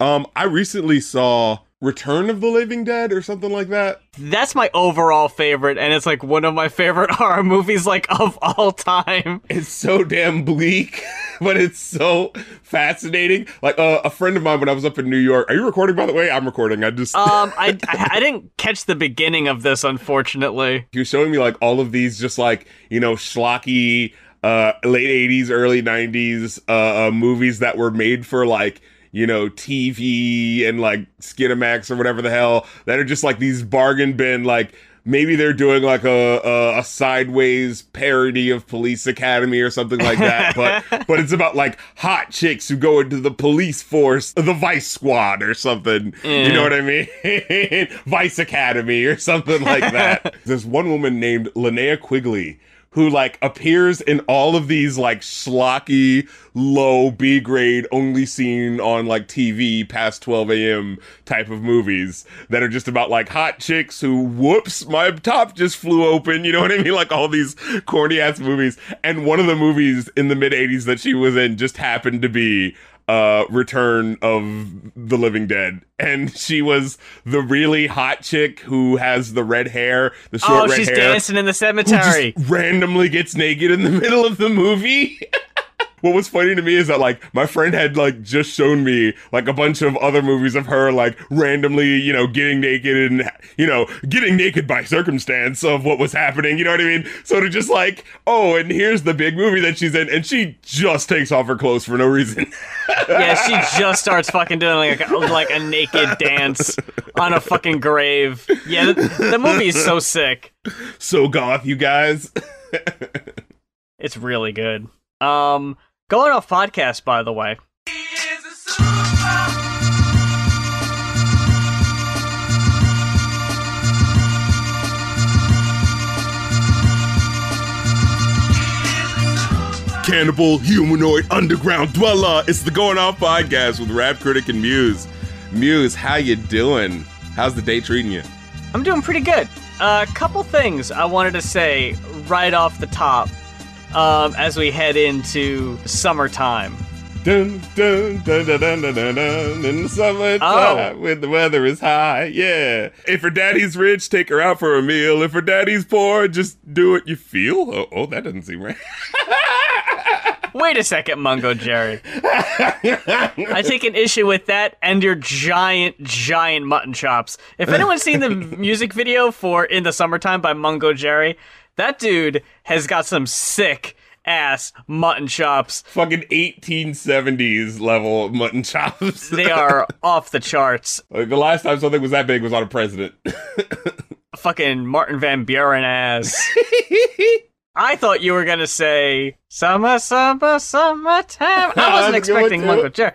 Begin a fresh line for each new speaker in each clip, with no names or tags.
Um, I recently saw Return of the Living Dead or something like that.
That's my overall favorite, and it's like one of my favorite horror movies like of all time.
It's so damn bleak, but it's so fascinating. Like uh, a friend of mine when I was up in New York. Are you recording by the way? I'm recording. I just
Um, I, I I didn't catch the beginning of this, unfortunately.
he was showing me like all of these just like, you know, schlocky uh late 80s, early 90s uh, uh movies that were made for like you know, TV and like Skinamax or whatever the hell that are just like these bargain bin like maybe they're doing like a, a a sideways parody of Police Academy or something like that, but but it's about like hot chicks who go into the police force, the Vice Squad or something. You know mm. what I mean? Vice Academy or something like that. There's one woman named Linnea Quigley who like appears in all of these like schlocky, low B grade, only seen on like TV past 12 a.m. type of movies that are just about like hot chicks who, whoops, my top just flew open. You know what I mean? Like all these corny ass movies. And one of the movies in the mid 80s that she was in just happened to be uh return of the living dead and she was the really hot chick who has the red hair the short
Oh,
red
she's
hair
dancing in the cemetery.
just randomly gets naked in the middle of the movie. what was funny to me is that like my friend had like just shown me like a bunch of other movies of her like randomly, you know, getting naked and you know, getting naked by circumstance of what was happening, you know what I mean? So to just like, oh, and here's the big movie that she's in and she just takes off her clothes for no reason.
yeah, she just starts fucking doing like a, like a naked dance on a fucking grave. Yeah, the, the movie is so sick.
so goth, you guys.
It's really good. Um, going off podcast, by the way.
Cannibal, humanoid, underground dweller. It's the Going Off podcast with Rap Critic and Muse. Muse, how you doing? How's the day treating you?
I'm doing pretty good. A uh, couple things I wanted to say right off the top um, as we head into summertime.
Dun dun dun dun dun dun dun, dun in the summertime
Oh.
when the weather is high. Yeah. If her daddy's rich, take her out for a meal. If her daddy's poor, just do what you feel. Oh, oh that doesn't seem right.
Wait a second, Mungo Jerry. I take an issue with that and your giant, giant mutton chops. If anyone's seen the music video for In the Summertime by Mungo Jerry, that dude has got some sick ass mutton chops.
Fucking 1870s level mutton chops.
They are off the charts.
Like, the last time something was that big was on a president.
Fucking Martin Van Buren ass. I thought you were gonna say summer, summer, summertime. I wasn't
a good one,
expecting. Mungo Jerry.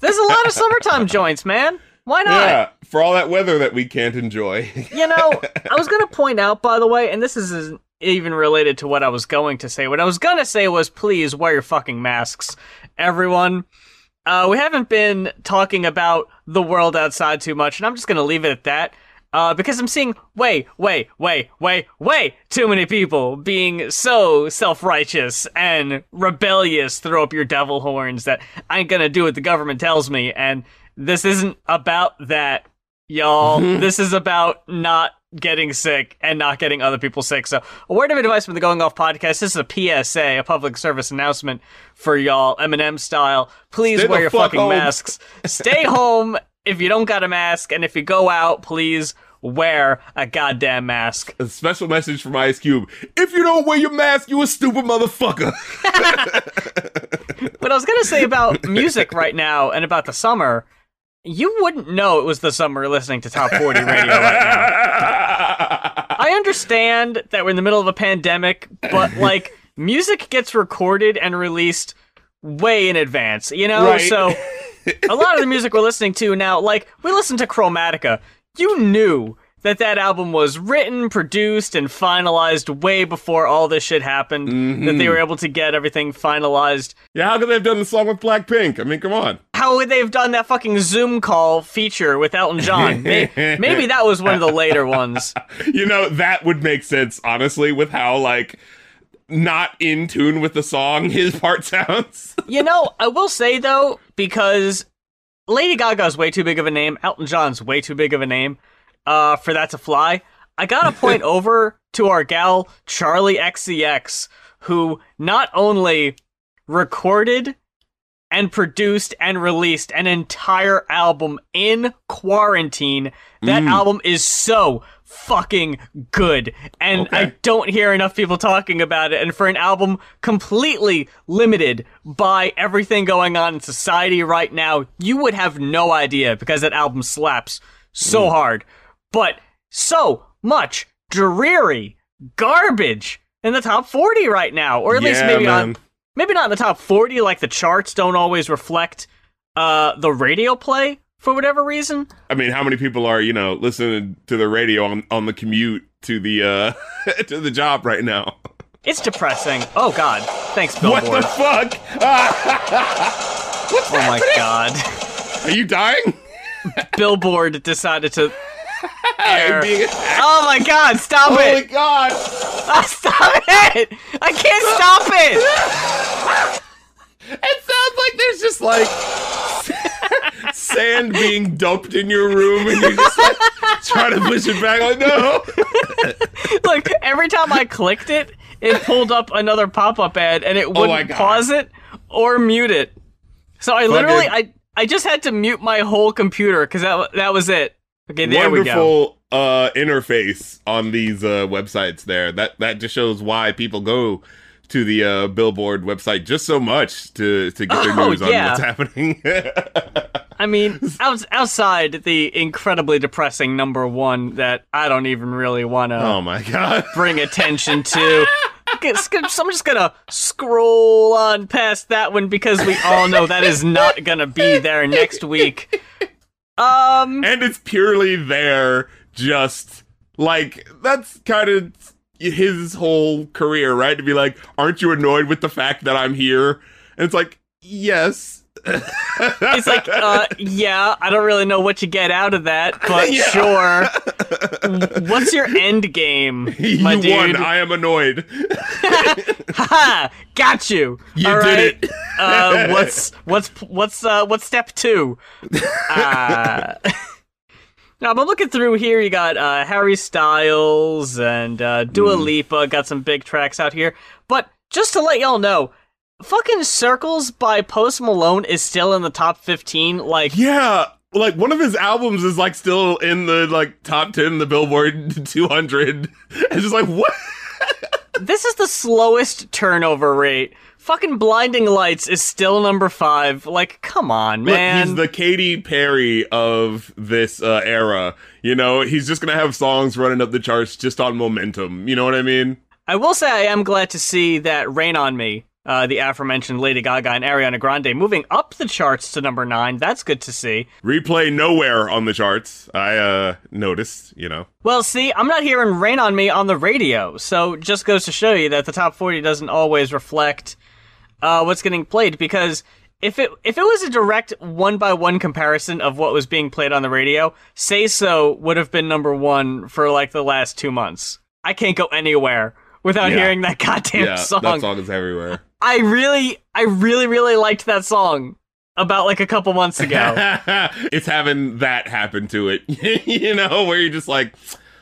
There's a lot of summertime joints, man. Why not?
yeah, for all that weather that we can't enjoy.
You know, I was gonna point out, by the way, and this isn't even related to what I was going to say. What I was gonna say was, please wear your fucking masks, everyone. Uh, we haven't been talking about the world outside too much, and I'm just gonna leave it at that. Uh, because I'm seeing way, way, way, way, way too many people being so self-righteous and rebellious, throw up your devil horns that I ain't gonna do what the government tells me, and this isn't about that y'all. this is about not getting sick and not getting other people sick. So, a word of advice from the Going Off podcast. This is a PSA, a public service announcement for y'all, Eminem style. Please
Stay
wear your
fuck
fucking
home.
masks. Stay home if you don't got a mask, and if you go out, please wear a goddamn mask.
A special message from Ice Cube. If you don't wear your mask, you a stupid motherfucker.
What I was gonna say about music right now and about the summer. You wouldn't know it was the summer listening to Top 40 radio right now. I understand that we're in the middle of a pandemic, but like music gets recorded and released way in advance, you know?
Right.
So a lot of the music we're listening to now, like we listen to Chromatica, you knew that that album was written, produced, and finalized way before all this shit happened. That they mm-hmm. were able to get everything finalized.
yeah, how could they have done the song with Blackpink? I mean, come on.
How would they have done that fucking Zoom call feature with Elton John? May- Maybe that was one of the later ones.
You know, that would make sense, honestly, with how, like, not in tune with the song his part sounds.
You know, I will say though, because Lady Gaga's way too big of a name. Elton John's way too big of a name uh, for that to fly. I gotta point over to our gal Charli XCX, who not only recorded and produced and released an entire album in quarantine. That
Mm.
album is so fucking good. And
Okay.
I don't hear enough people talking about it. And for an album completely limited by everything going on in society right now, you would have no idea because that album slaps so hard. But so much dreary garbage in the top 40 right now, or at least maybe
man.
on maybe not in the top 40 like the charts don't always reflect uh the radio play for whatever reason
I mean, how many people are you know listening to the radio on on the commute to the uh to the job right now?
it's depressing oh god thanks Billboard.
What the fuck?
Oh my god
Are you dying?
billboard decided to oh my god stop
Holy
it
God!
Ah, stop it i can't stop it
It sounds like there's just like sand being dumped in your room, and you're just like trying to push it back. Like no.
look every time i clicked it it pulled up another pop-up ad and it
Oh
wouldn't
God.
pause it or mute it so i literally i i just had to mute my whole computer because that, that was it okay there we go
Wonderful uh, interface on these uh, websites. There, that that just shows why people go to the uh, Billboard website just so much to to get their
Oh,
news
yeah.
on what's happening.
I mean, outs- outside the incredibly depressing number one that I don't even really want to
oh my god!
bring attention to. So I'm just gonna scroll on past that one because we all know that is not gonna be there next week. Um,
and it's purely there just like that's kind of his whole career right? To be like aren't you annoyed with the fact that i'm here? And it's like yes
it's like, uh, yeah, I don't really know what you get out of that, but
Yeah.
sure. What's your end game, my
you
dude?
won i am annoyed
Ha! Got you.
You
All
did
right.
it.
uh, what's what's what's uh what's step two? Uh, now I'm looking through here. You got uh, Harry Styles and uh, Dua
Hmm.
Lipa. Got some big tracks out here. But just to let y'all know, fucking "Circles" by Post Malone is still in the top 15. Like,
yeah like one of his albums is like still in the like top 10 the billboard 200 it's just like what
this is the slowest turnover rate. Fucking Blinding Lights is still number five. Like, come on,
Look,
man.
he's the Katy Perry of this uh, era. You know, he's just gonna have songs running up the charts just on momentum. You know what I mean?
I will say I am glad to see that Rain on Me, uh, the aforementioned Lady Gaga and Ariana Grande, moving up the charts to number nine. That's good to see.
Replay nowhere on the charts. I uh noticed. You know,
Well, see, I'm not hearing Rain on Me on the radio, so just goes to show you that the top 40 doesn't always reflect uh, what's getting played because. If it if it was a direct one by one comparison of what was being played on the radio, Say So would have been number one for like the last two months. I can't go anywhere without
Yeah.
hearing that goddamn
yeah,
song.
that song is everywhere.
I really, I really, really liked that song about like a couple months ago.
it's having that happen to it. you know, where you're just like,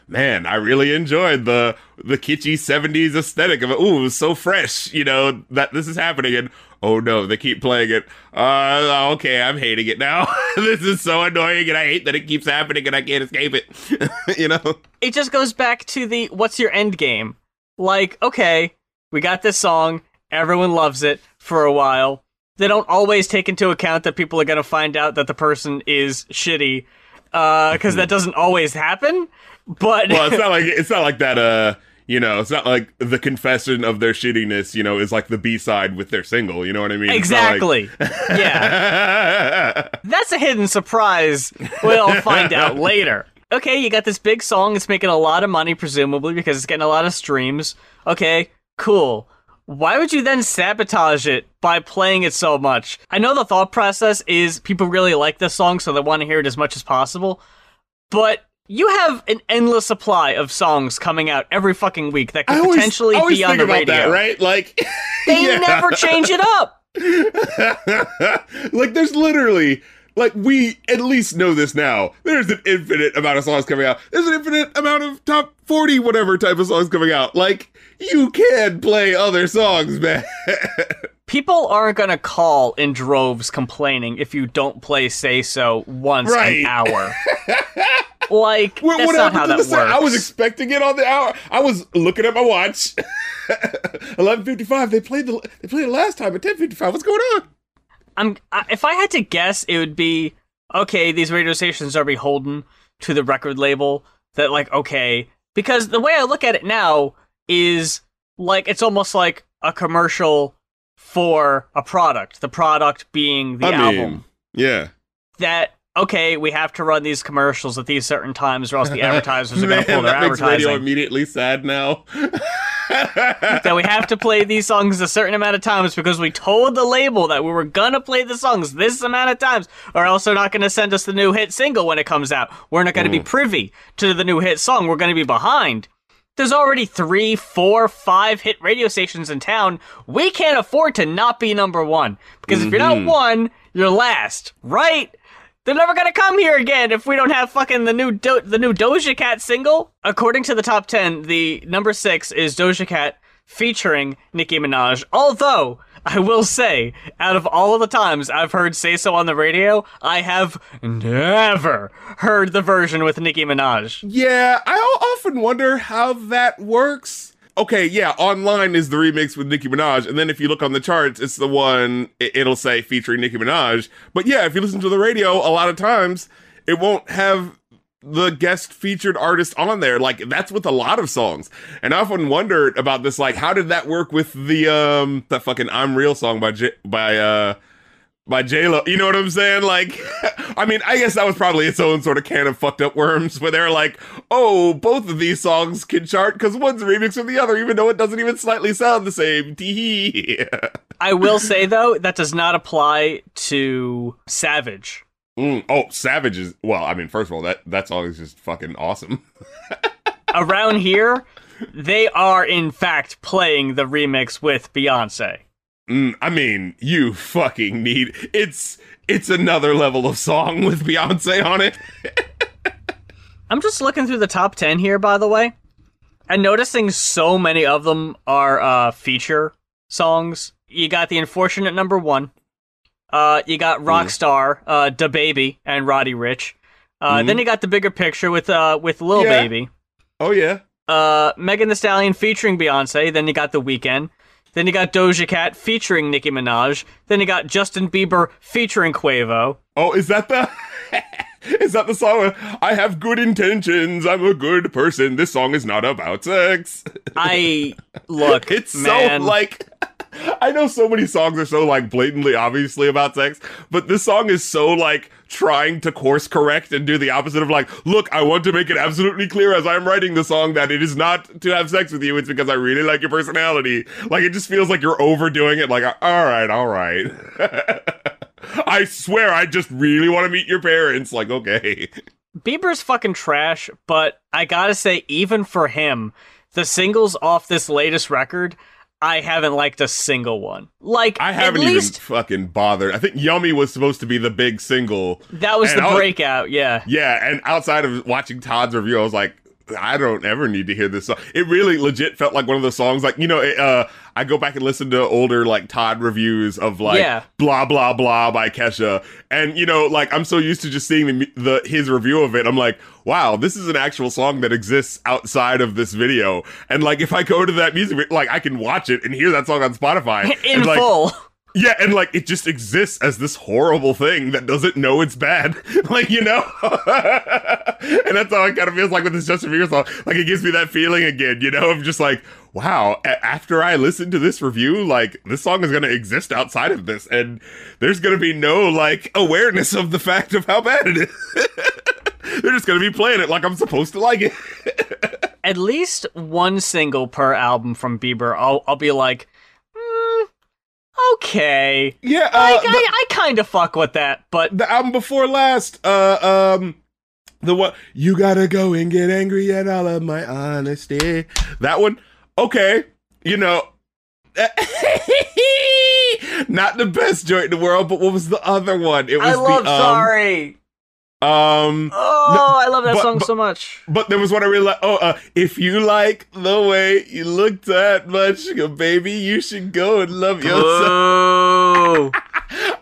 man, I really enjoyed the the kitschy '70s aesthetic of it. Ooh, it was so fresh. You know that this is happening, and oh no, they keep playing it. Uh, okay, I'm hating it now. this is so annoying, and I hate that it keeps happening, and I can't escape it. you know.
it just goes back to the what's your end game? Like, okay, we got this song, everyone loves it for a while. They don't always take into account that people are going to find out that the person is shitty, because that doesn't always happen. But
Well, it's not like it's not like that. Uh, you know, it's not like the confession of their shittiness. You know, is like the B side with their single. You know what I mean? Not like-
exactly, yeah. That's a hidden surprise. We'll find out later. Okay, you got this big song. It's making a lot of money, presumably, because it's getting a lot of streams. Okay, cool. Why would you then sabotage it by playing it so much? I know the thought process is people really like this song, so they want to hear it as much as possible. But you have an endless supply of songs coming out every fucking week that could
always,
potentially
always
be on the radio.
that, right? Like
They
Yeah.
never change it up.
like there's literally like we at least know this now. There's an infinite amount of songs coming out. There's an infinite amount of top 40 whatever type of songs coming out. Like you can play other songs, man.
People aren't gonna call in droves complaining if you don't play "Say So" once
Right.
an hour. like
What,
that's
what
not how that works.
I was expecting it on the hour. I was looking at my watch. 11:55. They played the they played it last time at 10:55. What's going on?
I'm I, if I had to guess, it would be okay. These radio stations are beholden to the record label. That like okay, because the way I look at it now is like it's almost like a commercial for a product. The product being the
I mean,
album.
yeah.
That okay, we have to run these commercials at these certain times, or else the advertisers are going to pull their
that makes radio immediately sad now.
that we have to play these songs a certain amount of times because we told the label that we were gonna play the songs this amount of times, or else they're not gonna send us the new hit single when it comes out. We're not gonna be mm. privy to the new hit song. We're gonna be behind. There's already three, four, five hit radio stations in town. We can't afford to not be number one because if you're not mm-hmm. one, you're last, right? They're never gonna come here again if we don't have fucking the new Do- the new Doja Cat single. According to the top ten, the number six is Doja Cat featuring Nicki Minaj. Although I will say, out of all of the times I've heard "Say So" on the radio, I have never heard the version with Nicki Minaj.
Yeah, I often wonder how that works. Okay, yeah, online is the remix with Nicki Minaj, and then if you look on the charts, it's the one i- it'll say featuring Nicki Minaj. But yeah, if you listen to the radio, a lot of times it won't have the guest featured artist on there. Like that's with a lot of songs. And I often wondered about this, like how did that work with the um that fucking I'm Real song by J- by uh by J Lo. You know what I'm saying? Like, I mean, I guess that was probably its own sort of can of fucked up worms, where they're like, oh, both of these songs can chart because one's a remix of the other, even though it doesn't even slightly sound the same.
I will say though that does not apply to Savage.
Mm, oh, Savage is well. I mean, first of all, that that song is just fucking awesome.
Around here, they are in fact playing the remix with Beyonce.
Mm, I mean, you fucking need it's it's another level of song with Beyonce on it.
I'm just looking through the top 10 here, by the way, and noticing so many of them are uh, feature songs. You got The Unfortunate Number One. Uh, you got Rockstar, uh, DaBaby, and Roddy Ricch. Uh,
Mhm.
Then you got The Bigger Picture with uh, with Lil
Yeah.
Baby.
Oh yeah.
Uh, Megan Thee Stallion featuring Beyonce. Then you got The Weeknd. Then you got Doja Cat featuring Nicki Minaj. Then you got Justin Bieber featuring Quavo.
Oh, is that the Is that the song? where, I have good intentions. I'm a good person. This song is not about sex.
I look,
It's
man.
so like I know so many songs are so like blatantly obviously about sex, but this song is so like trying to course correct and do the opposite of like, look, I want to make it absolutely clear as I'm writing the song that it is not to have sex with you, it's because I really like your personality. Like it just feels like you're overdoing it like uh, all right, all right. I swear I just really want to meet your parents. Like, okay.
Bieber's fucking trash, but I gotta say, even for him, the singles off this latest record, I haven't liked a single one. Like,
I haven't
least
even fucking bothered. I think Yummy was supposed to be the big single.
that was the breakout, yeah.
Yeah, and outside of watching Todd's review, I was like, I don't ever need to hear this song. It really legit felt like one of those songs, like you know, it, uh, I go back and listen to older like Todd reviews of like
Yeah.
blah blah blah by Kesha, and you know, like I'm so used to just seeing the, the his review of it. I'm like, wow, this is an actual song that exists outside of this video, and like if I go to that music, like I can watch it and hear that song on Spotify
In
and, like,
full.
Yeah, and like it just exists as this horrible thing that doesn't know it's bad. like, you know? and that's how it kind of feels like with this Justin Bieber song. Like it gives me that feeling again, you know, of just like, wow, a- after I listen to this review, like this song is gonna exist outside of this, and there's gonna be no like awareness of the fact of how bad it is. They're just gonna be playing it like I'm supposed to like it.
At least one single per album from Bieber, I'll, I'll be like, okay.
yeah,
I,
uh, the-
I, I kind of fuck with that, but
the album before last, uh, um, the one you gotta go and get angry at all of my honesty. That one, okay, you know. Not the best joint in the world, but what was the other one? It was
I love
the um,
Sorry.
Um
Oh, I love that
but-
song
but-
so much.
but there was one I really like. Oh, uh, if you like the way you look that much, you a baby, you should go and love yourself.
Boo.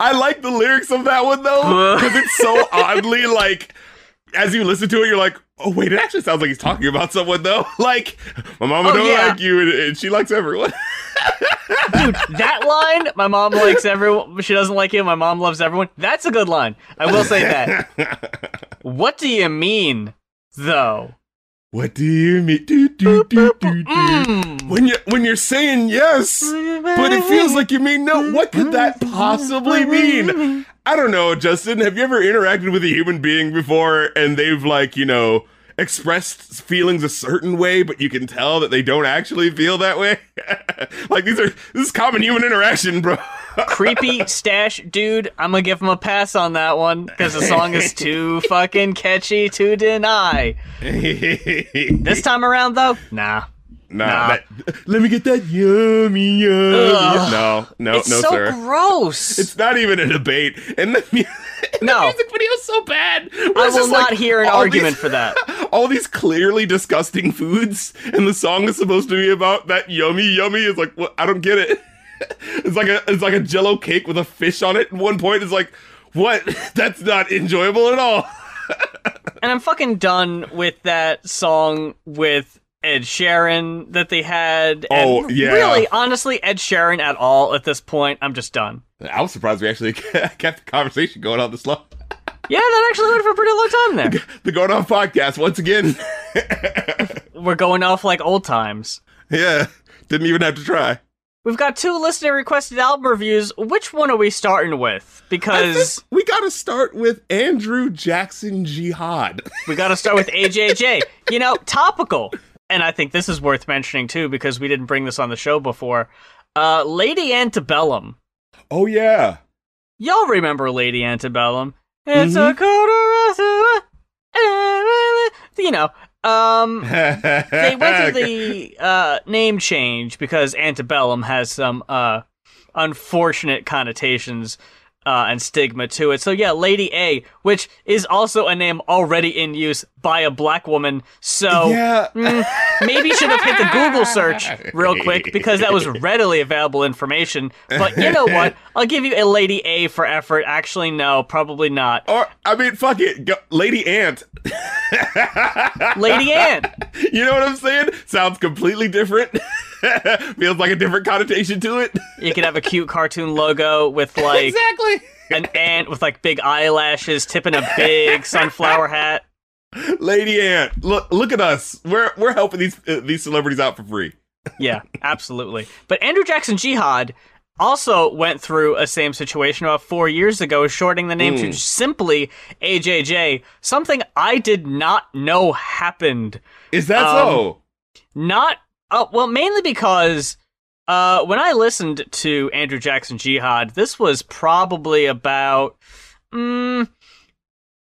I like the lyrics of that one though, because it's so oddly like. As you listen to it, you're like, "Oh wait, it actually sounds like he's talking about someone though." Like, my mama
Oh,
don't
yeah.
like you, and, and she likes everyone.
Dude, that line, my mom likes everyone, she doesn't like you, my mom loves everyone. That's a good line. I will say that. What do you mean, though?
What do you mean? Do, do, do, do, do.
Mm.
When you when you're saying yes, but it feels like you mean no. What could that possibly mean? I don't know, Justin. Have you ever interacted with a human being before and they've like, you know, expressed feelings a certain way, but you can tell that they don't actually feel that way? like these are this is common human interaction, bro.
Creepy stash dude, I'm gonna give him a pass on that one because the song is too fucking catchy to deny. This time around, though, nah.
Nah,
Nah.
that- let me get that yummy, yummy.
Ugh.
No, no,
it's
no,
so
sir.
gross.
It's not even a debate, and the, mu-
No.
the music video is so bad.
I will not
like
hear an argument
these-
for that.
all these clearly disgusting foods, and the song is supposed to be about that yummy, yummy. Is like, what? I don't get it. It's like a it's like a Jello cake with a fish on it. At one point, it's like, what? That's not enjoyable at all.
And I'm fucking done with that song with Ed Sheeran that they had.
Oh,
and
yeah.
Really, honestly, Ed Sheeran at all at this point, I'm just done.
I was surprised we actually kept the conversation going on this long.
Yeah, that actually went for a pretty long time there.
The Going On podcast once again.
We're going off like old times.
yeah, didn't even have to try.
We've got two listener requested album reviews. Which one are we starting with? Because
we got to start with Andrew Jackson Jihad.
we got to start with AJJ. You know, topical. And I think this is worth mentioning too because we didn't bring this on the show before. Uh, Lady Antebellum.
Oh yeah.
Y'all remember Lady Antebellum? It's
Mm-hmm.
a quarter. You know, um, they went through the uh, name change because antebellum has some uh, unfortunate connotations uh, and stigma to it. So yeah, Lady A, which is also a name already in use by a black woman. So
yeah.
mm, maybe should have hit the Google search real quick because that was readily available information. But you know what? I'll give you a Lady A for effort. Actually, no, probably not.
Or I mean, fuck it, Go, Lady Ant.
Lady Ant.
You know what I'm saying? Sounds completely different. Feels like a different connotation to it.
You could have a cute cartoon logo with like
exactly.
an ant with like big eyelashes tipping a big sunflower hat.
Lady Ant. Look, look at us. We're we're helping these uh, these celebrities out for free.
Yeah, absolutely. But Andrew Jackson Jihad also went through a same situation about four years ago, shorting the name to simply AJJ, something I did not know happened.
Is that
Um,
so?
Not, uh, well, mainly because uh, when I listened to Andrew Jackson Jihad, this was probably about, mm,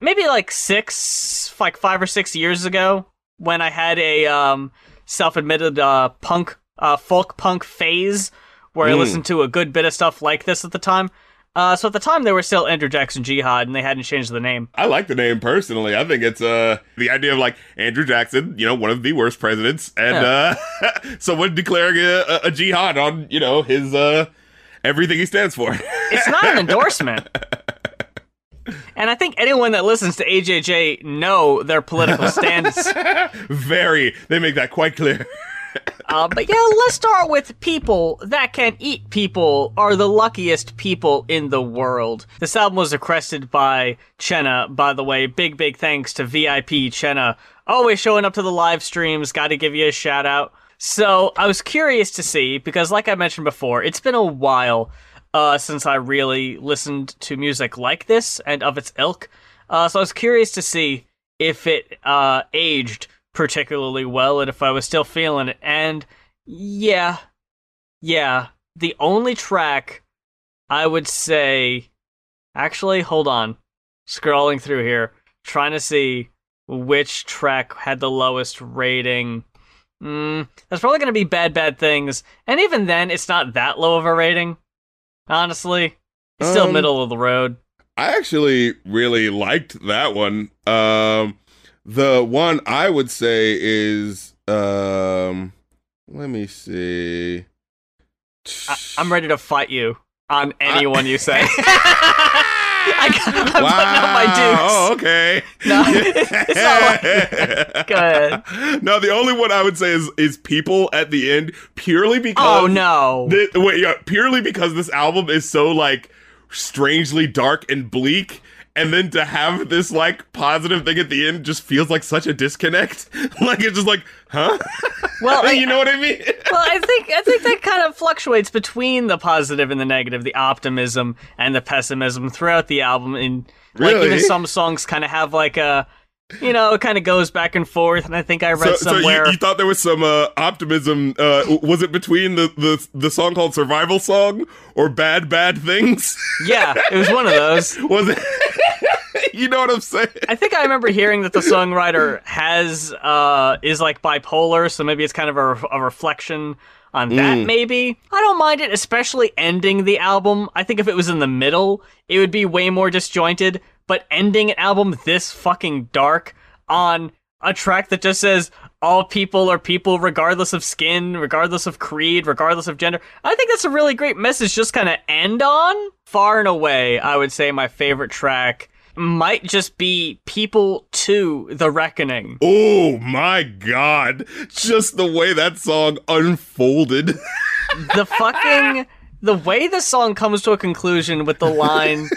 maybe like six, like five or six years ago when I had a um, self-admitted uh, punk, uh, folk punk phase where I
Mm.
listened to a good bit of stuff like this at the time. Uh, so at the time, they were still Andrew Jackson Jihad, and they hadn't changed the name.
I like the name personally. I think it's uh the idea of like Andrew Jackson, you know, one of the worst presidents, and uh someone declaring a, a, a jihad on you know his uh everything he stands for.
It's not an endorsement. And I think anyone that listens to AJJ know their political stance.
Very. They make that quite clear.
Uh, but yeah, let's start with people that can eat people are the luckiest people in the world. This album was requested by Chenna, by the way. Big, big thanks to VIP Chenna. Always showing up to the live streams. Got to give you a shout out. So I was curious to see, because like I mentioned before, it's been a while uh, since I really listened to music like this and of its ilk. Uh, so I was curious to see if it uh, aged particularly well and if I was still feeling it. And yeah, yeah, the only track I would say. Actually, hold on. Scrolling through here, trying to see which track had the lowest rating. Mm, that's probably going to be Bad Bad Things. And even then, it's not that low of a rating. Honestly, it's still
Um,
middle of the road.
I actually really liked that one. Um, the one I would say is um, let me see.
I, I'm ready to fight you on anyone you say. I got, I'm
wow.
putting up my dukes.
Oh, okay.
No, it's not like- Go ahead.
No, the only one I would say is is people at the end purely because
Oh no.
Wait, yeah, purely because this album is so like strangely dark and bleak, and then to have this like positive thing at the end just feels like such a disconnect. like it's just like, huh?
Well, I-
you know what I mean?
well, I think I think that kind of fluctuates between the positive and the negative, the optimism and the pessimism throughout the album. And like
Really?
even some songs kind of have like a, you know, it kind of goes back and forth. And I think I read
so, so
somewhere.
you, you thought there was some uh, optimism? Uh, was it between the, the the song called "Survival Song" or "Bad Bad Things"?
yeah, it was one of those.
was it? you know what I'm saying?
I think I remember hearing that the songwriter has uh is like bipolar, so maybe it's kind of a, a reflection on that.
Mm.
Maybe I don't mind it, especially ending the album. I think if it was in the middle, it would be way more disjointed. But ending an album this fucking dark on a track that just says all people are people regardless of skin, regardless of creed, regardless of gender. I think that's a really great message just kind of end on. Far and away, I would say my favorite track might just be People II: The Reckoning.
Oh my god! Just the way that song unfolded.
The fucking the way the song comes to a conclusion with the line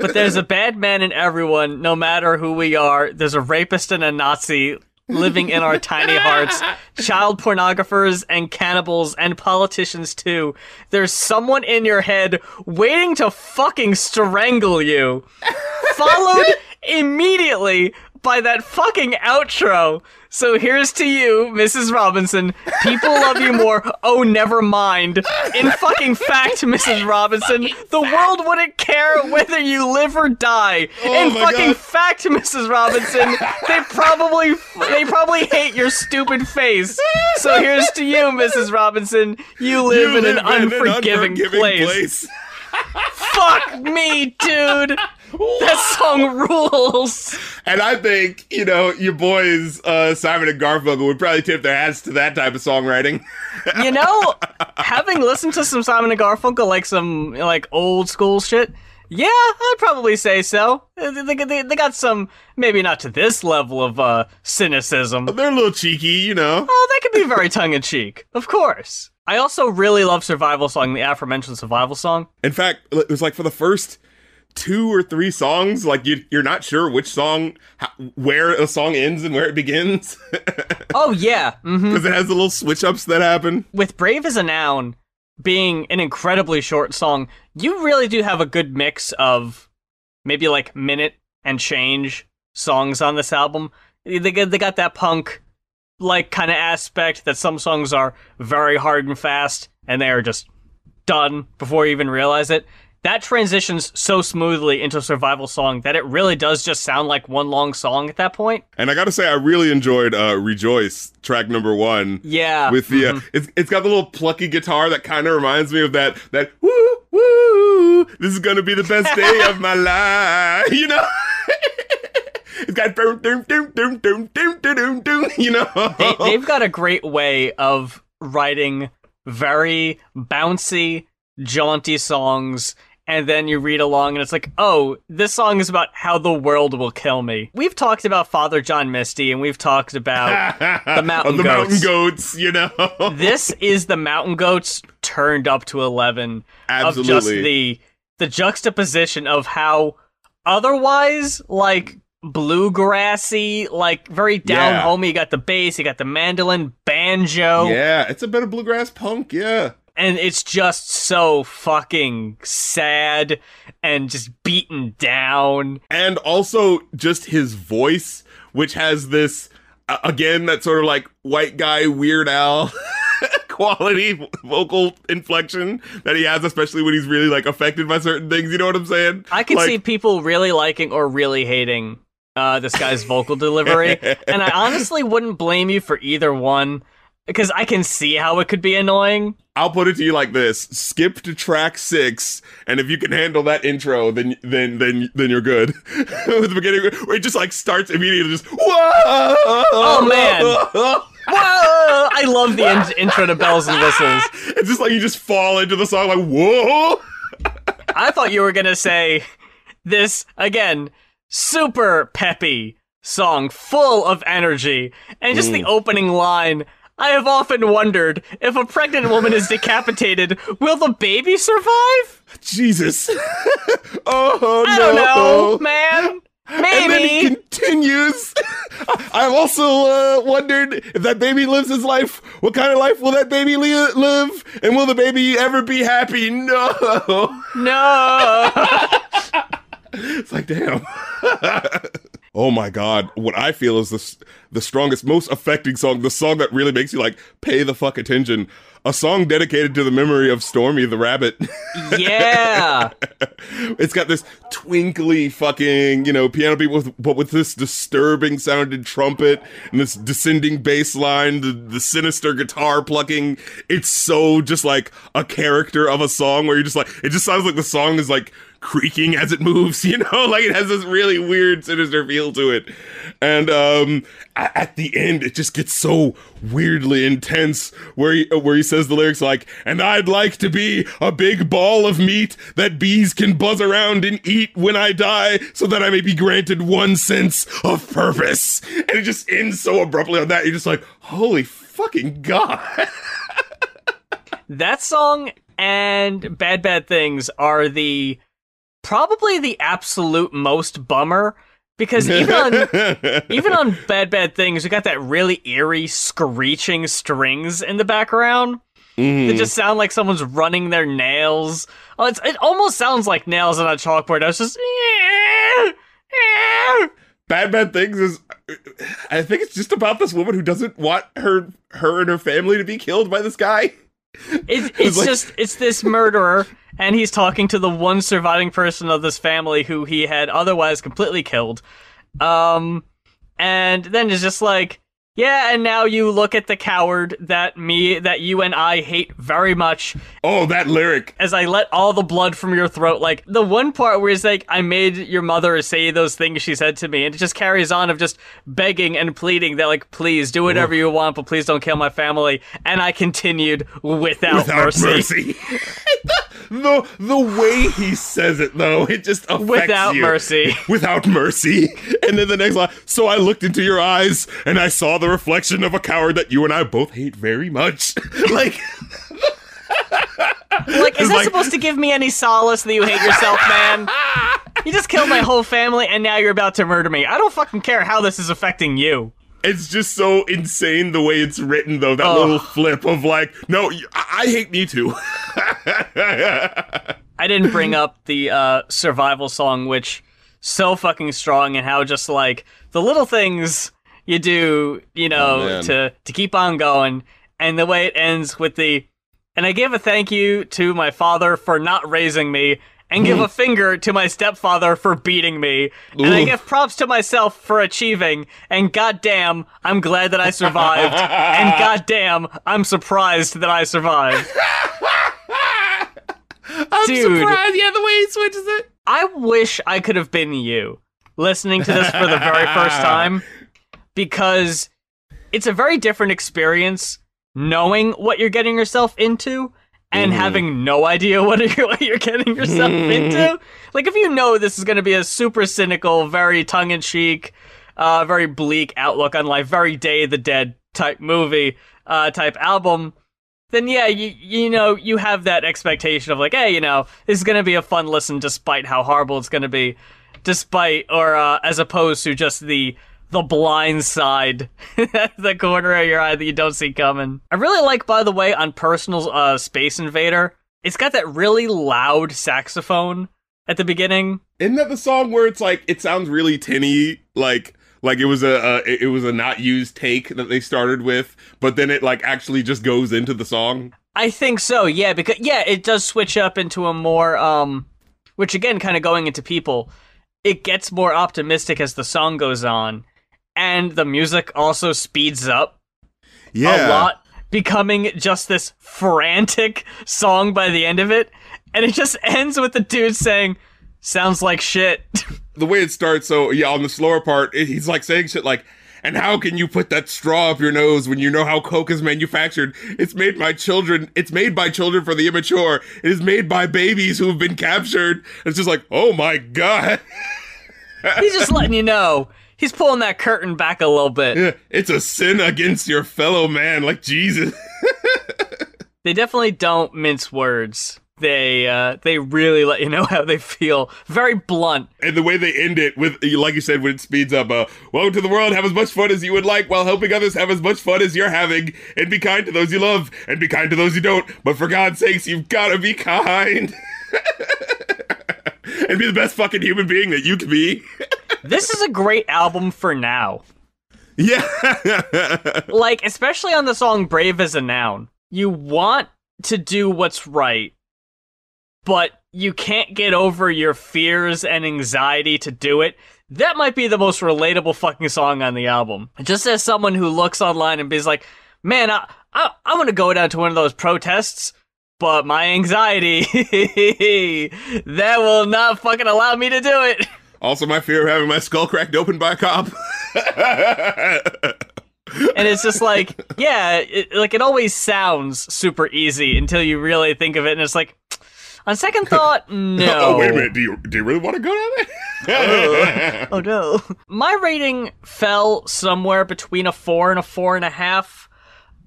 but there's a bad man in everyone no matter who we are. There's a rapist and a Nazi living in our tiny hearts. Child pornographers and cannibals and politicians too. There's someone in your head waiting to fucking strangle you. Followed immediately by that fucking outro. So here's to you, Mrs. Robinson. People love you more. Oh, never mind. In fucking fact, Mrs. Robinson, the world wouldn't care whether you live or die. Oh in
my
fucking
God.
fact, Mrs. Robinson, they probably they probably hate your stupid face. So here's to you, Mrs. Robinson. You live
You
in an
live
unforgiving, place. Fuck me, dude. That song rules.
And I think, you know, your boys, uh, Simon and Garfunkel would probably tip their hats to that type of songwriting.
You know, having listened to some Simon and Garfunkel, like some like old school shit, yeah, I'd probably say so. They, they, they, got some, maybe not to this level of uh, cynicism.
They're a little cheeky, you know.
Oh, that could be very tongue in cheek, of course. I also really love Survival Song, the aforementioned Survival Song.
In fact, it was like for the first two or three songs, like you, you're not sure which song, how, where a song ends and where it begins,
Oh yeah, hmm
because it has the little switch ups that happen.
with Brave as a Noun being an incredibly short song, you really do have a good mix of maybe like minute and change songs on this album. They got, they got that punk like kind of aspect that some songs are very hard and fast and they are just done before you even realize it. That transitions so smoothly into a survival song that it really does just sound like one long song at that point.
And I gotta say, I really enjoyed uh, "Rejoice" track number one.
Yeah.
with the uh,
mhm.
it's it's got the little plucky guitar that kind of reminds me of that that woo woo. This is gonna be the best day of my life. You know. It's got doom doom doom doom doom doom doom doom doom. You know.
they, they've got a great way of writing very bouncy, jaunty songs. And then you read along, and it's like, oh, this song is about how the world will kill me. We've talked about Father John Misty, and we've talked about the Mountain
the mountain
Goats.
goats. You know.
this is the Mountain Goats turned up to eleven of just
Absolutely.
the the juxtaposition of how otherwise like bluegrassy, like very down
Yeah.
home. You got the bass, you got the mandolin, banjo,
Yeah, it's a bit of bluegrass punk. Yeah.
And it's just so fucking sad and just beaten down.
and also just his voice, which has this uh, again that sort of like white guy Weird Al quality vocal inflection that he has, especially when he's really like affected by certain things. You know what I'm saying?
I can
Like-
see people really liking or really hating uh, this guy's vocal delivery, and I honestly wouldn't blame you for either one because I can see how it could be annoying.
I'll put it to you like this: skip to track six, and if you can handle that intro, then then then then you're good. With the beginning, where it just like starts immediately, just whoa!
Oh man! Whoa! I love the in- intro to Bells and Whistles.
It's just like you just fall into the song, like whoa!
I thought you were gonna say this again, super peppy song, full of energy, and just the opening line. I have often wondered if a pregnant woman is decapitated, will the baby survive?
Jesus! oh no!
Don't know, man. Maybe.
And then he continues. I've also uh, wondered if that baby lives his life. What kind of life will that baby li- live? And will the baby ever be happy? No.
No.
It's like, damn. Oh my god. What I feel is the the strongest, most affecting song, the song that really makes you like pay the fuck attention. A song dedicated to the memory of Stormy the rabbit.
yeah.
it's got this twinkly fucking, you know, piano beat with but with this disturbing sounded trumpet and this descending bass line, the, the sinister guitar plucking. It's so just like a character of a song where you're just like it just sounds like the song is like creaking as it moves, you know? Like it has this really weird sinister feel to it. And um at the end it just gets so weirdly intense where he, where he says the lyrics like and I'd like to be a big ball of meat that bees can buzz around and eat when I die so that I may be granted one sense of purpose. And it just ends so abruptly on that. You're just like, holy fucking god.
That song and Bad Bad Things are the probably the absolute most bummer because even on even on Bad Bad Things, we got that really eerie screeching strings in the background
Mhm.
that just sound like someone's running their nails. Oh, it's, it almost sounds like nails on a chalkboard. I was just.
Bad Bad Things is I think it's just about this woman who doesn't want her her and her family to be killed by this guy.
It's, it's
like-
just it's this murderer, and he's talking to the one surviving person of this family who he had otherwise completely killed. Um, and then it's just like, yeah, and now you look at the coward that me that you and I hate very much
Oh, that lyric.
as I let all the blood from your throat. Like the one part where he's like, I made your mother say those things she said to me, and it just carries on of just begging and pleading that like, please do whatever you want, but please don't kill my family. And I continued without,
Without
mercy.
mercy. the the way he says it though, it just affects
Without
you.
mercy.
Without mercy. And then the next line, so I looked into your eyes and I saw the reflection of a coward that you and I both hate very much. like
Like, is that
like-
supposed to give me any solace that you hate yourself, man? You just killed my whole family, and now you're about to murder me. I don't fucking care how this is affecting you.
It's just so insane the way it's written though. That
Ugh.
little flip of like, no, I hate me too.
I didn't bring up the uh, survival song, which so fucking strong, and how just like the little things you do, you
Oh,
know,
man.
to to keep on going, and the way it ends with the, and I give a thank you to my father for not raising me. And give hmm. a finger to my stepfather for beating me. And I give props to myself for achieving. And goddamn, I'm glad that I survived. and goddamn, I'm surprised that I survived.
I'm
Dude.
surprised. Yeah, the way he switches it.
I wish I could have been you listening to this for the very first time because it's a very different experience knowing what you're getting yourself into and
Mhm.
having no idea what you're, what you're getting yourself into. Like, if you know this is going to be a super cynical, very tongue in cheek, uh, very bleak outlook on life, very Day of the Dead type movie, uh, type album, then yeah, you you know you have that expectation of like, hey, you know, this is gonna be a fun listen, despite how horrible it's gonna be, despite or uh, as opposed to just the the blind side, the corner of your eye that you don't see coming. I really like, by the way, on Personal uh, Space Invader, it's got that really loud saxophone at the beginning.
Isn't that the song where it's like it sounds really tinny, like like it was a uh, it it was a not used take that they started with, but then it like actually just goes into the song.
I think so, yeah, because yeah, it does switch up into a more um which again kind of going into people, it gets more optimistic as the song goes on and the music also speeds up
Yeah,
a lot becoming just this frantic song by the end of it. And it just ends with the dude saying, sounds like shit.
the way it starts, so yeah, on the slower part, he's like saying shit like, and how can you put that straw up your nose when you know how Coke is manufactured? It's made by children. It's made by children for the immature. It is made by babies who have been captured. It's just like, oh my god.
He's just letting you know. He's pulling that curtain back a little bit.
Yeah, it's a sin against your fellow man, like Jesus.
they definitely don't mince words they uh, they really let you know how they feel. Very blunt.
And the way they end it with, like you said, when it speeds up, uh, welcome to the world, have as much fun as you would like while helping others have as much fun as you're having, and be kind to those you love, and be kind to those you don't. But for God's sakes, you've gotta be kind. and be the best fucking human being that you can be.
This is a great album for now.
Yeah.
like, especially on the song Brave as a Noun. You want to do what's right but you can't get over your fears and anxiety to do it, that might be the most relatable fucking song on the album. Just as someone who looks online and is like, man, I, I, I'm gonna go down to one of those protests, but my anxiety, that will not fucking allow me to do it.
Also, my fear of having my skull cracked open by a cop.
and it's just like, yeah, it, like it always sounds super easy until you really think of it, and it's like, on second thought, no.
oh, wait a minute. Do you, do you really want to go down
there? oh, oh, no. My rating fell somewhere between a four and a four and a half.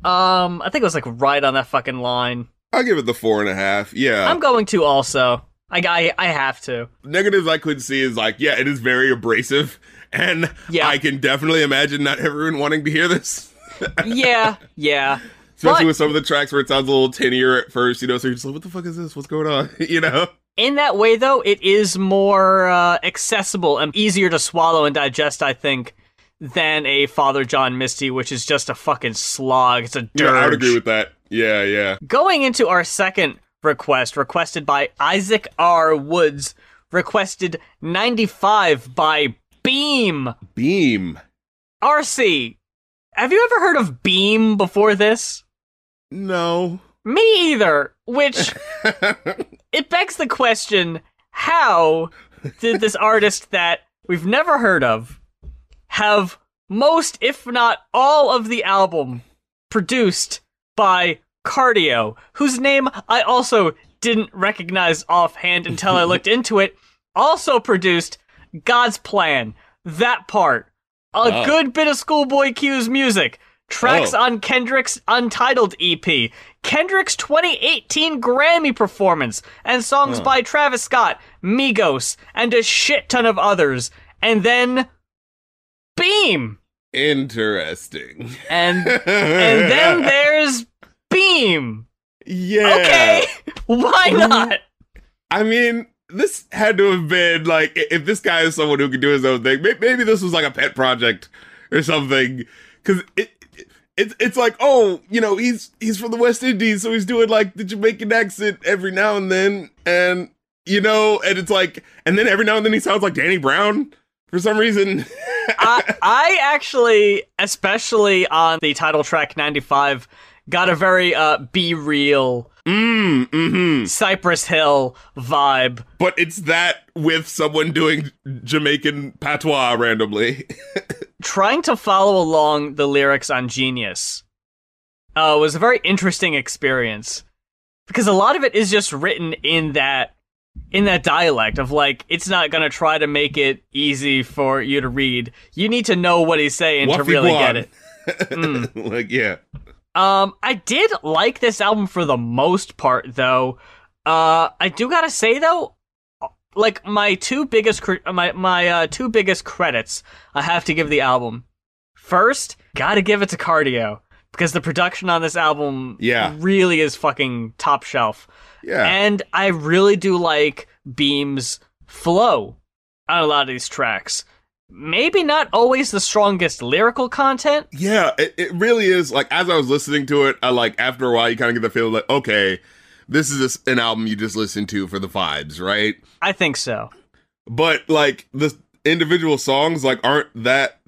Um, I think it was like right on that fucking line.
I'll give it the four and a half. Yeah.
I'm going to also. I, I, I have to.
Negatives I could see is like, yeah, it is very abrasive. And yeah. I can definitely imagine not everyone wanting to hear this.
yeah, yeah.
Especially but, with some of the tracks where it sounds a little tinnier at first, you know, so you're just like, what the fuck is this? What's going on? you know?
In that way, though, it is more uh, accessible and easier to swallow and digest, I think, than a Father John Misty, which is just a fucking slog. It's a dirge.
Yeah, I would agree with that. Yeah, yeah.
Going into our second request, requested by Isaac R. Woods, requested 95 by Beam.
Beam.
RC, have you ever heard of Beam before this?
No.
Me either. Which it begs the question: How did this artist that we've never heard of have most, if not all, of the album produced by Cardo, whose name I also didn't recognize offhand until I looked into it, also produced God's Plan, that part, a oh. good bit of Schoolboy Q's music, Tracks oh. on Kendrick's Untitled EP, Kendrick's 2018 Grammy performance, and songs oh. by Travis Scott, Migos, and a shit ton of others. And then Beam.
Interesting.
And and then there's
Yeah.
Okay. Why not?
I mean, this had to have been like if this guy is someone who can do his own thing. Maybe this was like a pet project or something. Because it, it's it's like oh you know he's he's from the West Indies so he's doing like the Jamaican accent every now and then and you know and it's like and then every now and then he sounds like Danny Brown for some reason.
I I actually especially on the title track 95 got a very uh B-Real
mm, mm-hmm.
Cypress Hill vibe.
But it's that with someone doing Jamaican patois randomly.
Trying to follow along the lyrics on Genius uh, was a very interesting experience because a lot of it is just written in that in that dialect of like it's not gonna try to make it easy for you to read. You need to know what he's saying to really get it.
Mm. like yeah.
Um, I did like this album for the most part, though. Uh, I do gotta say though, like my two biggest cre- my my uh, two biggest credits I have to give the album. First, gotta give it to Cardo because the production on this album,
yeah,
really is fucking top shelf.
Yeah,
and I really do like Beam's flow on a lot of these tracks maybe not always the strongest lyrical content.
Yeah, it, it really is. Like as I was listening to it, I like after a while you kind of get the feeling like, okay, this is an album you just listen to for the vibes, right?
I think so.
But like the individual songs like aren't that,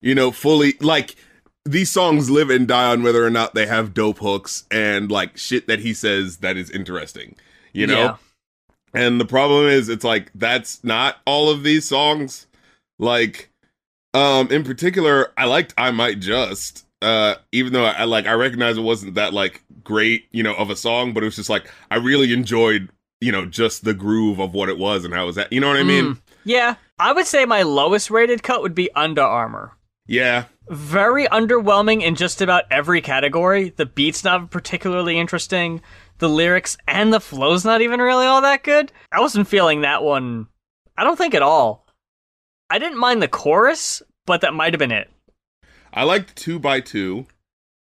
you know, fully like these songs live and die on whether or not they have dope hooks and like shit that he says that is interesting. You know?
Yeah.
And the problem is it's like that's not all of these songs. Like um in particular, I liked I Might Just uh even though I like I recognize it wasn't that like great, you know, of a song, but it was just like I really enjoyed, you know, just the groove of what it was and how it was that. You know what I mean?
Mm, yeah. I would say my lowest rated cut would be Under Armour.
Yeah.
Very underwhelming in just about every category. The beat's not particularly interesting. The lyrics and the flow's not even really all that good. I wasn't feeling that one. I don't think at all. I didn't mind the chorus, but that might have been it.
I liked two by two.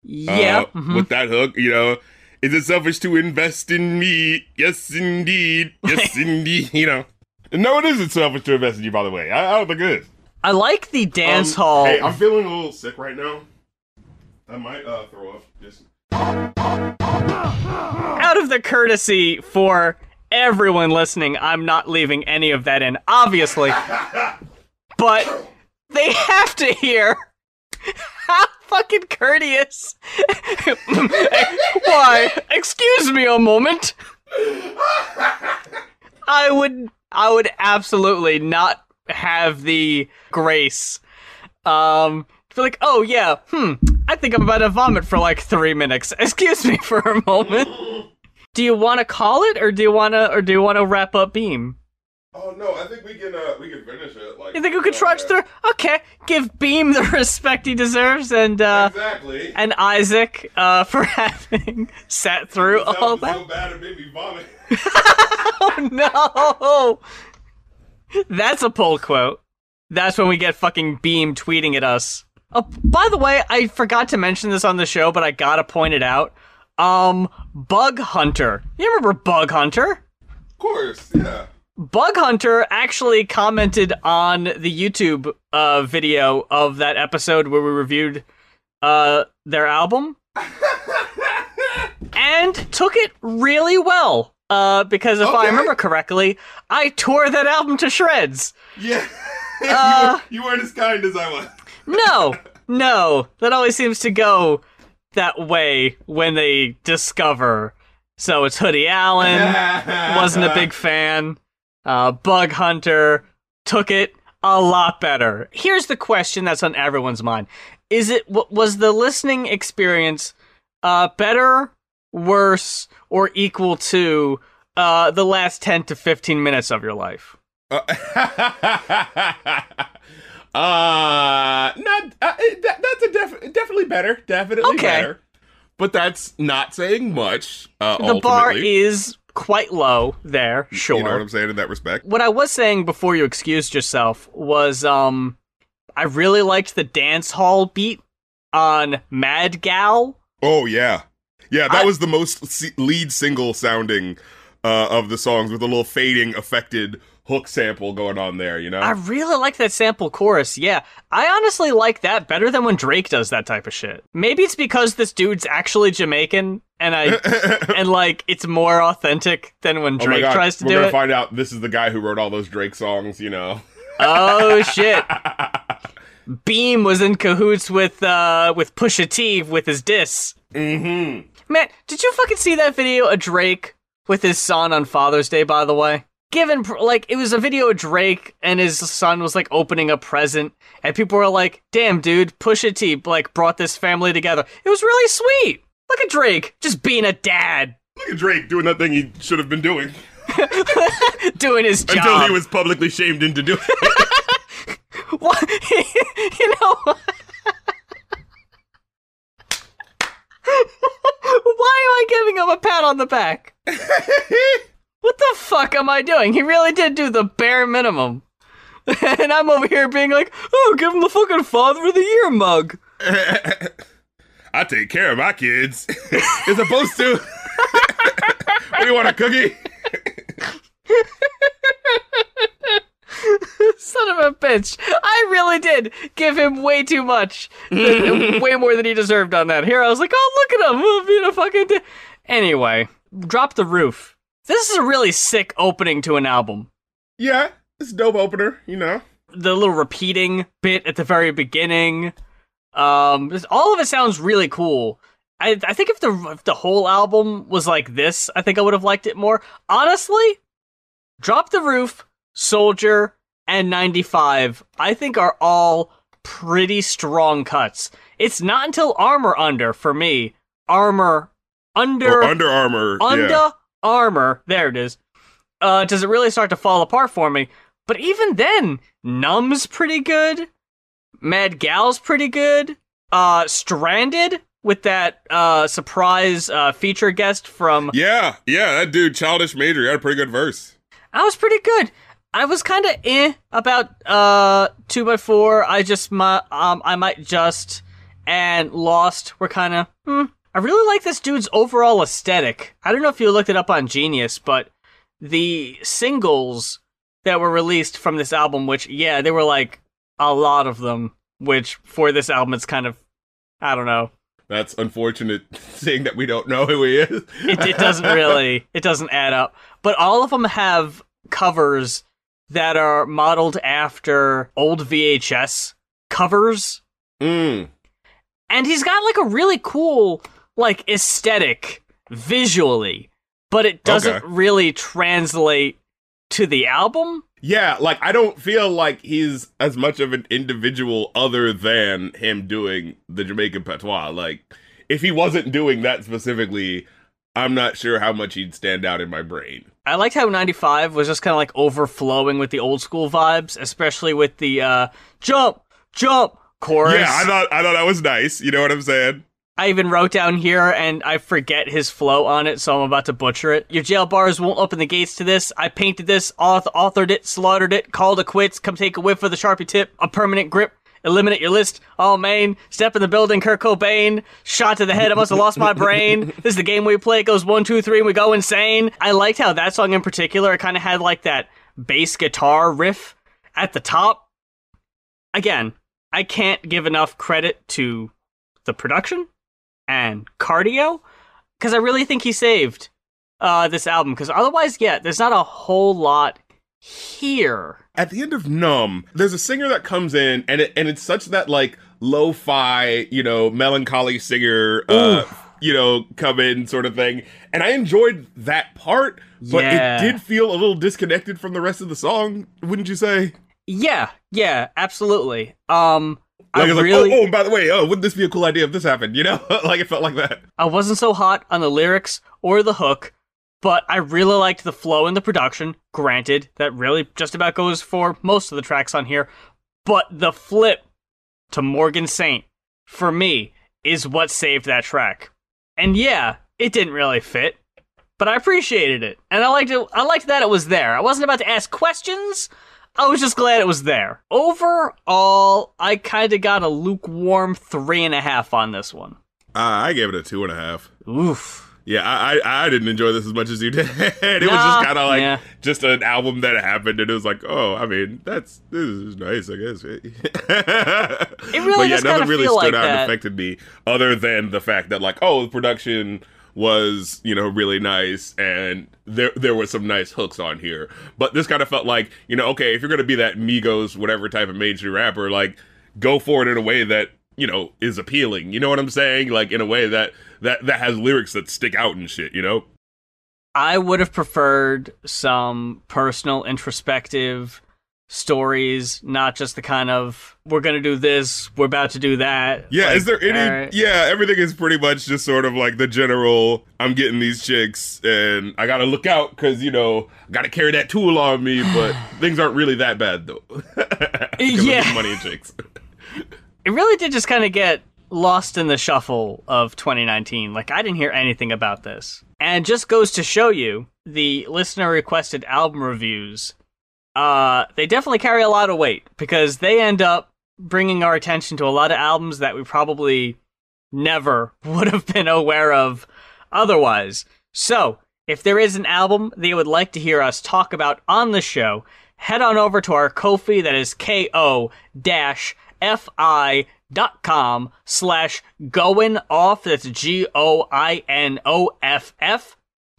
Yeah.
uh,
mhm.
with that hook, you know. Is it selfish to invest in me? Yes, indeed. Yes, indeed. You know. No, it isn't selfish to invest in you. By the way, I, I don't think it is.
I like the dance
Um,
hall.
Hey, I'm feeling a little sick right now. I might uh, throw up. Just
out of the courtesy for everyone listening, I'm not leaving any of that in, obviously. but they have to hear how fucking courteous. Why? Excuse me a moment. I would I would absolutely not have the grace um to be like, oh yeah, hmm, I think I'm about to vomit for like three minutes. Excuse me for a moment. Do you want to call it, or do you want to, or do you want to wrap up Beam?
Oh no, I think we can uh we can finish it. Like
You think we could trudge through? Okay, give Beam the respect he deserves, and uh,
Exactly.
and Isaac uh, for having sat through all that.
so bad it made me vomit.
Oh no! That's a pull quote. That's when we get fucking Beam tweeting at us. Oh, by the way, I forgot to mention this on the show, but I gotta point it out. Um, Bug Hunter. You remember Bug Hunter?
Of course, yeah.
Bug Hunter actually commented on the YouTube uh, video of that episode where we reviewed uh, their album and took it really well. Uh, because if I remember correctly, I tore that album to shreds.
Yeah.
Uh,
you, were, you weren't as kind as I was.
No, no, that always seems to go that way when they discover. So it's Hoodie Allen. wasn't a big fan. Uh, Bug Hunter took it a lot better. Here's the question that's on everyone's mind: Is it was the listening experience uh, better, worse, or equal to uh, the last ten to fifteen minutes of your life?
Uh, uh not uh, that, that's a def- definitely better, definitely
Okay.
better. But that's not saying much. Uh,
The bar is quite low there, sure.
You know what I'm saying in that respect.
what I was saying before you excused yourself was um I really liked the dance hall beat on Mad Gal.
Oh yeah, yeah. That
I-
was the most lead single sounding uh, of the songs with a little fading affected hook sample going on there. You know.
I really like that sample chorus. Yeah. I honestly like that better than when Drake does that type of shit. Maybe it's because this dude's actually Jamaican and I and like it's more authentic than when
Oh
Drake
God,
tries to
we're
do
gonna
it.
find out this is the guy who wrote all those Drake songs. You know.
oh shit. Beam was in cahoots with uh with Pusha T with his diss.
mm-hmm.
Man, did you fucking see that video of Drake with his son on Father's Day, by the way? Given, like, it was a video of Drake and his son was, like, opening a present, and people were like, damn, dude, Pusha T, like, brought this family together. It was really sweet. Look at Drake, just being a dad,
Look at Drake doing that thing he should have been doing
doing his job.
until he was publicly shamed into doing it.
What? you know. Why am I giving him a pat on the back? What the fuck am I doing? He really did do the bare minimum. and I'm over here being like, oh, give him the fucking Father of the Year mug.
I take care of my kids. As opposed to. what do you want, a cookie?
Son of a bitch. I really did give him way too much. way more than he deserved on that. Here I was like, oh, look at him. Being a fucking. di-" Anyway, drop the roof. This is a really sick opening to an album.
Yeah, it's a dope opener, you know.
The little repeating bit at the very beginning. Um, this- all of it sounds really cool. I, I think if the if the whole album was like this, I think I would have liked it more. Honestly, Drop the Roof, Soldier, and 95, I think are all pretty strong cuts. It's not until Armor Under for me. Armor Under
Or Under Armour.
under
yeah.
Armor. There it is. Uh does it really start to fall apart for me? But even then numb's pretty good. Mad gal's pretty good. Uh stranded with that uh surprise uh feature guest from
Yeah, yeah, that dude, Childish Major, had a pretty good verse.
i was pretty good. I was kind of eh about uh 2 by 4 i just mi- um i might just and lost. Were kind of hmm. I really like this dude's overall aesthetic i don't know if you looked it up on genius but the singles that were released from this album which yeah there were like a lot of them which for this album it's kind of i don't know
That's unfortunate seeing that we don't know who he is.
it, it doesn't really it doesn't add up but all of them have covers that are modeled after old vhs covers
Mm.
and he's got like a really cool like aesthetic visually but it doesn't
Okay.
really translate to the album
Yeah, like I don't feel like he's as much of an individual other than him doing the Jamaican patois. Like, if he wasn't doing that specifically, I'm not sure how much he'd stand out in my brain.
I liked how 95 was just kind of like overflowing with the old school vibes, especially with the uh, jump, jump chorus.
Yeah, I thought I thought that was nice. You know what I'm saying?
I even wrote down here and I forget his flow on it, so I'm about to butcher it. Your jail bars won't open the gates to this. I painted this, auth- authored it, slaughtered it, called it quits. Come take a whiff of the Sharpie tip, a permanent grip. Eliminate your list. Oh, main. Step in the building, Kurt Cobain. Shot to the head. I must have lost my brain. This is the game we play. It goes one, two, three, and we go insane. I liked how that song in particular, it kind of had like that bass guitar riff at the top. Again, I can't give enough credit to the production and Cardo because I really think he saved uh, this album. Because otherwise, yeah, there's not a whole lot here.
At the end of Numb, there's a singer that comes in, and it, and it's such that like lo-fi, you know, melancholy singer, uh, you know, come in sort of thing. And I enjoyed that part, but
Yeah.
it did feel a little disconnected from the rest of the song. Wouldn't you say?
Yeah, yeah, absolutely. Um,
Like,
I really,
like, oh, oh, by the way, oh, wouldn't this be a cool idea if this happened? You know, like it felt like that.
I wasn't so hot on the lyrics or the hook, but I really liked the flow and the production. Granted, that really just about goes for most of the tracks on here, but the flip to Morgan Saint for me is what saved that track. And yeah, it didn't really fit, but I appreciated it, and I liked it. I liked that it was there. I wasn't about to ask questions. I was just glad it was there. Overall, I kind of got a lukewarm three and a half on this one.
Uh, I gave it a two and a half.
Oof.
Yeah, I, I I didn't enjoy this as much as you did. it was just kind of like
yeah.
just an album that happened, and it was like, oh, I mean, that's this is nice, I guess. it
really
but yeah, nothing really stood
like
out and affected me, other than the fact that like, oh, the production was you know really nice, and there there was some nice hooks on here. But this kind of felt like you know, okay, if you're gonna be that Migos whatever type of major rapper, like go for it in a way that you know is appealing. You know what I'm saying? Like in a way that that that has lyrics that stick out and shit. You know?
I would have preferred some personal, introspective stories, not just the kind of we're gonna do this, we're about to do that.
Yeah.
Like,
is there any?
alright.
Yeah, everything is pretty much just sort of like the general. I'm getting these chicks, and I gotta look out because you know I gotta carry that tool on me. But things aren't really that bad though.
Yeah.
money and chicks.
It really did just kind of get lost in the shuffle of 2019. Like I didn't hear anything about this, and just goes to show you the listener requested album reviews. Uh, they definitely carry a lot of weight because they end up bringing our attention to a lot of albums that we probably never would have been aware of otherwise. So, if there is an album you would like to hear us talk about on the show, head on over to our Ko-fi that is ko dash fi dot com slash going off that's g-o-i-n-o-f-f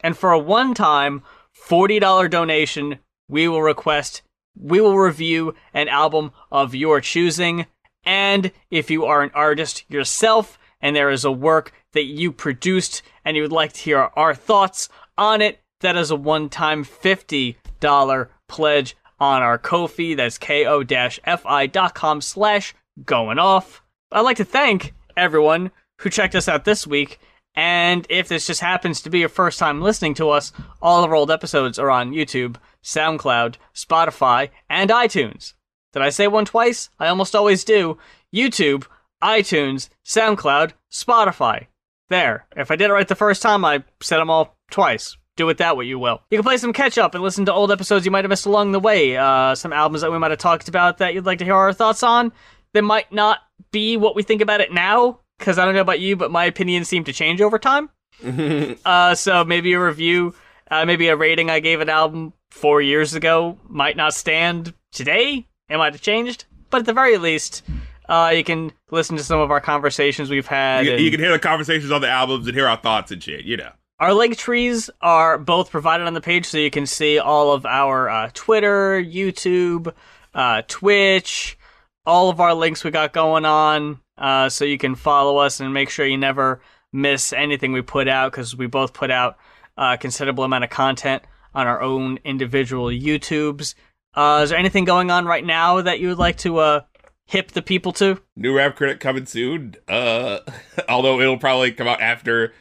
and for a one-time $40 donation we will request we will review an album of your choosing And if you are an artist yourself and there is a work that you produced and you would like to hear our thoughts on it, that is a one-time $50 pledge on our Ko-fi. That's ko-fi.com slash going off. I'd like to thank everyone who checked us out this week. And if this just happens to be your first time listening to us, all of our old episodes are on YouTube, SoundCloud, Spotify, and iTunes. Did I say one twice? I almost always do. YouTube, iTunes, SoundCloud, Spotify. There. If I did it right the first time, I said them all twice. Do with that what you will. You can play some catch up and listen to old episodes you might have missed along the way. Uh, some albums that we might have talked about that you'd like to hear our thoughts on. That might not be what we think about it now, because I don't know about you, but my opinions seem to change over time. uh, so maybe a review, uh, maybe a rating I gave an album four years ago might not stand today. It might have changed, but at the very least, uh, you can listen to some of our conversations we've had.
You,
and
you can hear the conversations on the albums and hear our thoughts and shit. You know.
our link trees are both provided on the page, so you can see all of our uh, Twitter, YouTube, uh, Twitch, all of our links we got going on. Uh, so you can follow us and make sure you never miss anything we put out because we both put out a considerable amount of content on our own individual YouTubes. Uh, is there anything going on right now that you would like to uh, hip the people to?
New rap critic coming soon. Uh, although it'll probably come out after.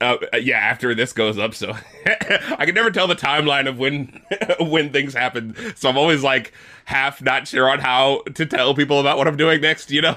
Uh, yeah, after this goes up, so I can never tell the timeline of when when things happen. So I'm always like half not sure on how to tell people about what I'm doing next, you know.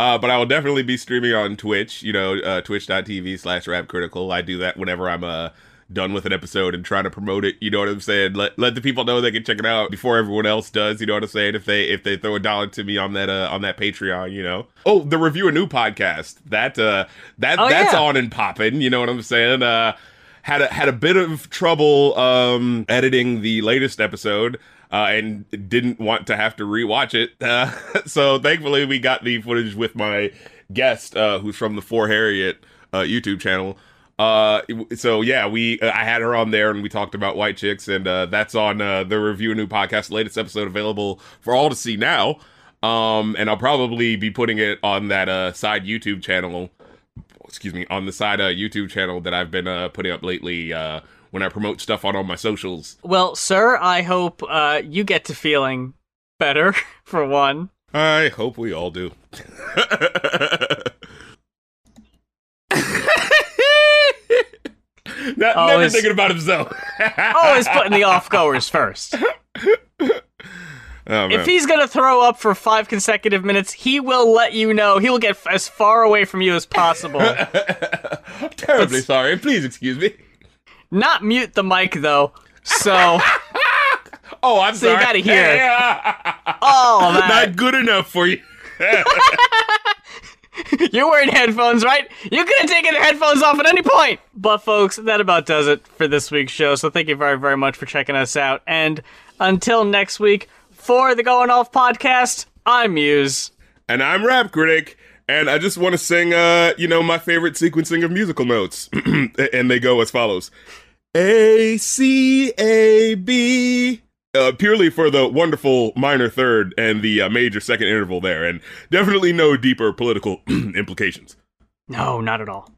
Uh, but I will definitely be streaming on Twitch, you know, uh, twitch.tv slash rap critical. I do that whenever I'm uh done with an episode and trying to promote it. You know what I'm saying? Let let the people know they can check it out before everyone else does. You know what I'm saying? If they if they throw a dollar to me on that uh on that Patreon, you know. Oh, the review a new podcast that uh that
Oh,
that's
yeah.
on and popping. You know what I'm saying? Uh, had a had a bit of trouble um editing the latest episode. Uh, and didn't want to have to rewatch it. Uh, so thankfully, we got the footage with my guest, uh, who's from the For Harriet uh, YouTube channel. Uh, so yeah, we uh, I had her on there and we talked about white chicks, and that's on the review new podcast, latest episode available for all to see now. Um, and I'll probably be putting it on that side YouTube channel. Excuse me, on the side uh YouTube channel that I've been uh putting up lately. Uh, when I promote stuff on all my socials.
Well, sir, I hope uh, you get to feeling better, for one.
I hope we all do. Not, never thinking about himself.
Always putting the off goers first.
Oh, man.
If he's gonna throw up for five consecutive minutes, he will let you know. He will get f- as far away from you as possible.
Terribly sorry. Please excuse me.
Not mute the mic though. So,
Oh, I'm
So you
sorry.
gotta hear.
Yeah.
Oh, all that
Not good enough for you.
you're wearing headphones, right? You could have taken the headphones off at any point. But folks, that about does it for this week's show. So thank you very, very much for checking us out. And until next week, for the Going Off podcast, I'm Muse.
And I'm Rap Critic, and I just want to sing, uh, you know, my favorite sequencing of musical notes. and they go as follows A, C, A, B. Uh, purely for the wonderful minor third and the uh, major second interval there, and definitely no deeper political implications.
No, not at all.